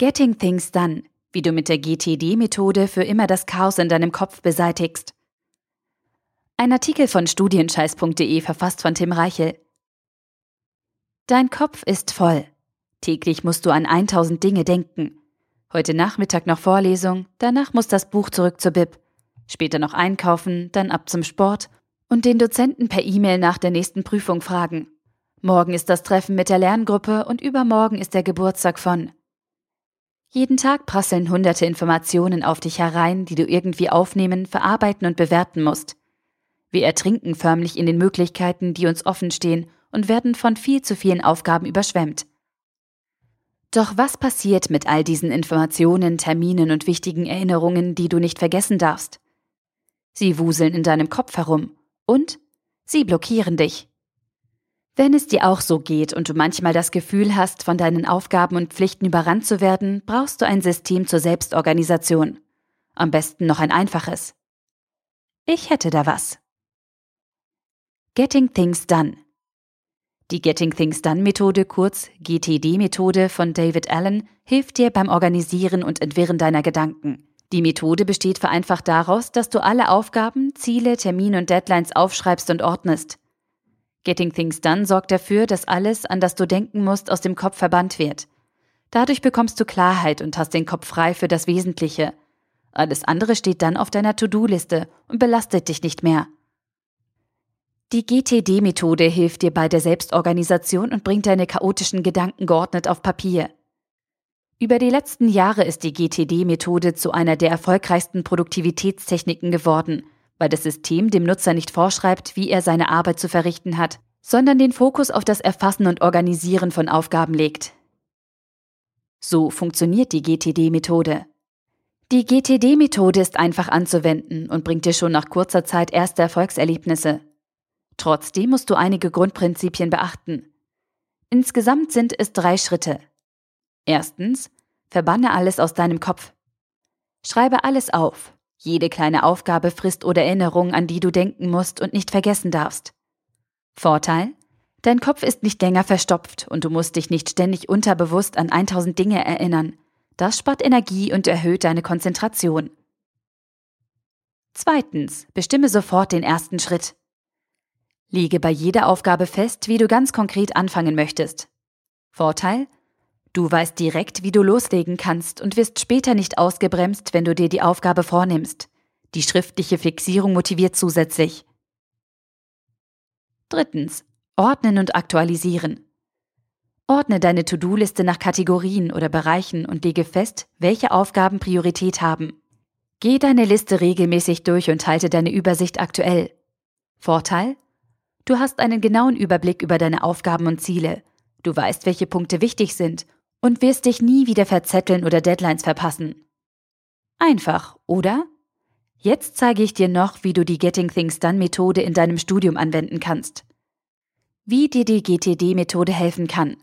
Getting Things Done, wie du mit der GTD-Methode für immer das Chaos in deinem Kopf beseitigst. Ein Artikel von studienscheiß.de verfasst von Tim Reichel. Dein Kopf ist voll. Täglich musst du an 1000 Dinge denken. Heute Nachmittag noch Vorlesung, danach muss das Buch zurück zur Bib. Später noch einkaufen, dann ab zum Sport und den Dozenten per E-Mail nach der nächsten Prüfung fragen. Morgen ist das Treffen mit der Lerngruppe und übermorgen ist der Geburtstag von. Jeden Tag prasseln hunderte Informationen auf dich herein, die du irgendwie aufnehmen, verarbeiten und bewerten musst. Wir ertrinken förmlich in den Möglichkeiten, die uns offen stehen und werden von viel zu vielen Aufgaben überschwemmt. Doch was passiert mit all diesen Informationen, Terminen und wichtigen Erinnerungen, die du nicht vergessen darfst? Sie wuseln in deinem Kopf herum und sie blockieren dich. Wenn es dir auch so geht und du manchmal das Gefühl hast, von deinen Aufgaben und Pflichten überrannt zu werden, brauchst du ein System zur Selbstorganisation. Am besten noch ein einfaches. Ich hätte da was. Getting Things Done. Die Getting Things Done Methode, kurz GTD-Methode von David Allen, hilft dir beim Organisieren und Entwirren deiner Gedanken. Die Methode besteht vereinfacht daraus, dass du alle Aufgaben, Ziele, Termine und Deadlines aufschreibst und ordnest. Getting Things Done sorgt dafür, dass alles, an das du denken musst, aus dem Kopf verbannt wird. Dadurch bekommst du Klarheit und hast den Kopf frei für das Wesentliche. Alles andere steht dann auf deiner To-Do-Liste und belastet dich nicht mehr. Die GTD-Methode hilft dir bei der Selbstorganisation und bringt deine chaotischen Gedanken geordnet auf Papier. Über die letzten Jahre ist die GTD-Methode zu einer der erfolgreichsten Produktivitätstechniken geworden – weil das System dem Nutzer nicht vorschreibt, wie er seine Arbeit zu verrichten hat, sondern den Fokus auf das Erfassen und Organisieren von Aufgaben legt. So funktioniert die GTD-Methode. Die GTD-Methode ist einfach anzuwenden und bringt dir schon nach kurzer Zeit erste Erfolgserlebnisse. Trotzdem musst du einige Grundprinzipien beachten. Insgesamt sind es drei Schritte. Erstens, verbanne alles aus deinem Kopf. Schreibe alles auf, jede kleine Aufgabe frisst oder Erinnerung, an die du denken musst und nicht vergessen darfst. Vorteil? Dein Kopf ist nicht länger verstopft und du musst dich nicht ständig unterbewusst an 1000 Dinge erinnern. Das spart Energie und erhöht deine Konzentration. Zweitens, bestimme sofort den ersten Schritt. Lege bei jeder Aufgabe fest, wie du ganz konkret anfangen möchtest. Vorteil? Du weißt direkt, wie du loslegen kannst und wirst später nicht ausgebremst, wenn du dir die Aufgabe vornimmst. Die schriftliche Fixierung motiviert zusätzlich. Drittens. Ordnen und aktualisieren. Ordne deine To-Do-Liste nach Kategorien oder Bereichen und lege fest, welche Aufgaben Priorität haben. Geh deine Liste regelmäßig durch und halte deine Übersicht aktuell. Vorteil? Du hast einen genauen Überblick über deine Aufgaben und Ziele. Du weißt, welche Punkte wichtig sind und wirst dich nie wieder verzetteln oder Deadlines verpassen. Einfach, oder? Jetzt zeige ich dir noch, wie du die Getting Things Done Methode in deinem Studium anwenden kannst. Wie dir die GTD-Methode helfen kann.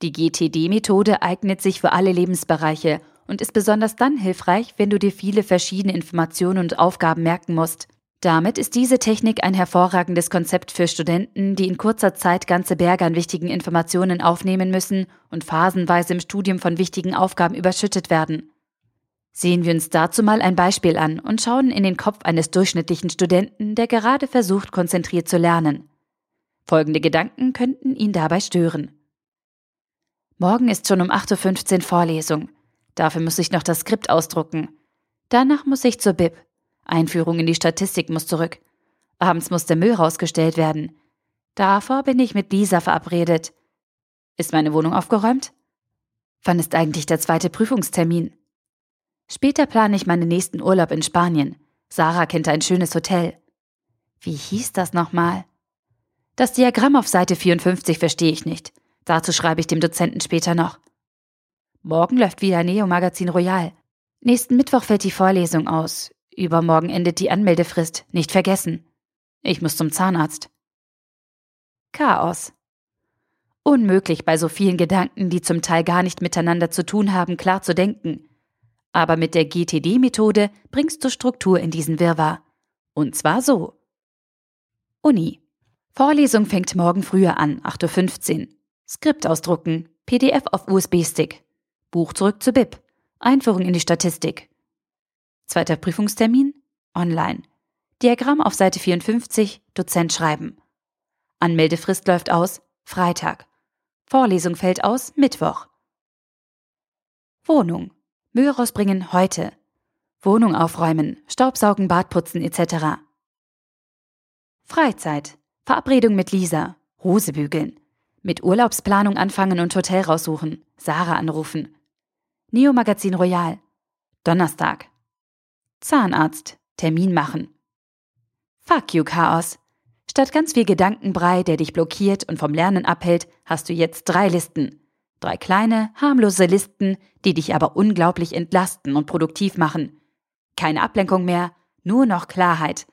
Die GTD-Methode eignet sich für alle Lebensbereiche und ist besonders dann hilfreich, wenn du dir viele verschiedene Informationen und Aufgaben merken musst. Damit ist diese Technik ein hervorragendes Konzept für Studenten, die in kurzer Zeit ganze Berge an wichtigen Informationen aufnehmen müssen und phasenweise im Studium von wichtigen Aufgaben überschüttet werden. Sehen wir uns dazu mal ein Beispiel an und schauen in den Kopf eines durchschnittlichen Studenten, der gerade versucht, konzentriert zu lernen. Folgende Gedanken könnten ihn dabei stören. Morgen ist schon um 8.15 Uhr Vorlesung. Dafür muss ich noch das Skript ausdrucken. Danach muss ich zur Bib. Einführung in die Statistik muss zurück. Abends muss der Müll rausgestellt werden. Davor bin ich mit Lisa verabredet. Ist meine Wohnung aufgeräumt? Wann ist eigentlich der zweite Prüfungstermin? Später plane ich meinen nächsten Urlaub in Spanien. Sarah kennt ein schönes Hotel. Wie hieß das nochmal? Das Diagramm auf Seite 54 verstehe ich nicht. Dazu schreibe ich dem Dozenten später noch. Morgen läuft wieder Neo Magazin Royal. Nächsten Mittwoch fällt die Vorlesung aus. Übermorgen endet die Anmeldefrist, nicht vergessen. Ich muss zum Zahnarzt. Chaos. Unmöglich bei so vielen Gedanken, die zum Teil gar nicht miteinander zu tun haben, klar zu denken. Aber mit der GTD-Methode bringst du Struktur in diesen Wirrwarr. Und zwar so. Uni. Vorlesung fängt morgen früher an, 8.15 Uhr. Skript ausdrucken, PDF auf USB-Stick. Buch zurück zu BIP. Einführung in die Statistik. Zweiter Prüfungstermin? Online. Diagramm auf Seite 54, Dozent schreiben. Anmeldefrist läuft aus, Freitag. Vorlesung fällt aus, Mittwoch. Wohnung. Müll rausbringen heute. Wohnung aufräumen, Staubsaugen, Badputzen etc. Freizeit. Verabredung mit Lisa. Hose bügeln. Mit Urlaubsplanung anfangen und Hotel raussuchen. Sarah anrufen. Neo Magazin Royal. Donnerstag. Zahnarzt. Termin machen. Fuck you, Chaos. Statt ganz viel Gedankenbrei, der dich blockiert und vom Lernen abhält, hast du jetzt drei Listen. Drei kleine, harmlose Listen, die dich aber unglaublich entlasten und produktiv machen. Keine Ablenkung mehr, nur noch Klarheit.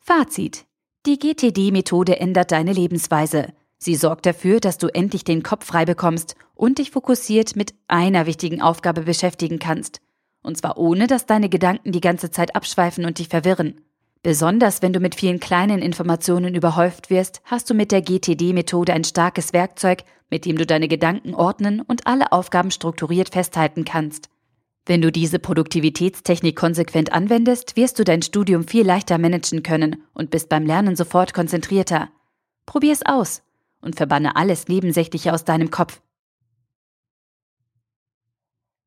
Fazit. Die GTD-Methode ändert deine Lebensweise. Sie sorgt dafür, dass du endlich den Kopf frei bekommst und dich fokussiert mit einer wichtigen Aufgabe beschäftigen kannst. Und zwar ohne, dass deine Gedanken die ganze Zeit abschweifen und dich verwirren. Besonders wenn du mit vielen kleinen Informationen überhäuft wirst, hast du mit der GTD-Methode ein starkes Werkzeug, mit dem du deine Gedanken ordnen und alle Aufgaben strukturiert festhalten kannst. Wenn du diese Produktivitätstechnik konsequent anwendest, wirst du dein Studium viel leichter managen können und bist beim Lernen sofort konzentrierter. Probier's aus und verbanne alles Nebensächliche aus deinem Kopf.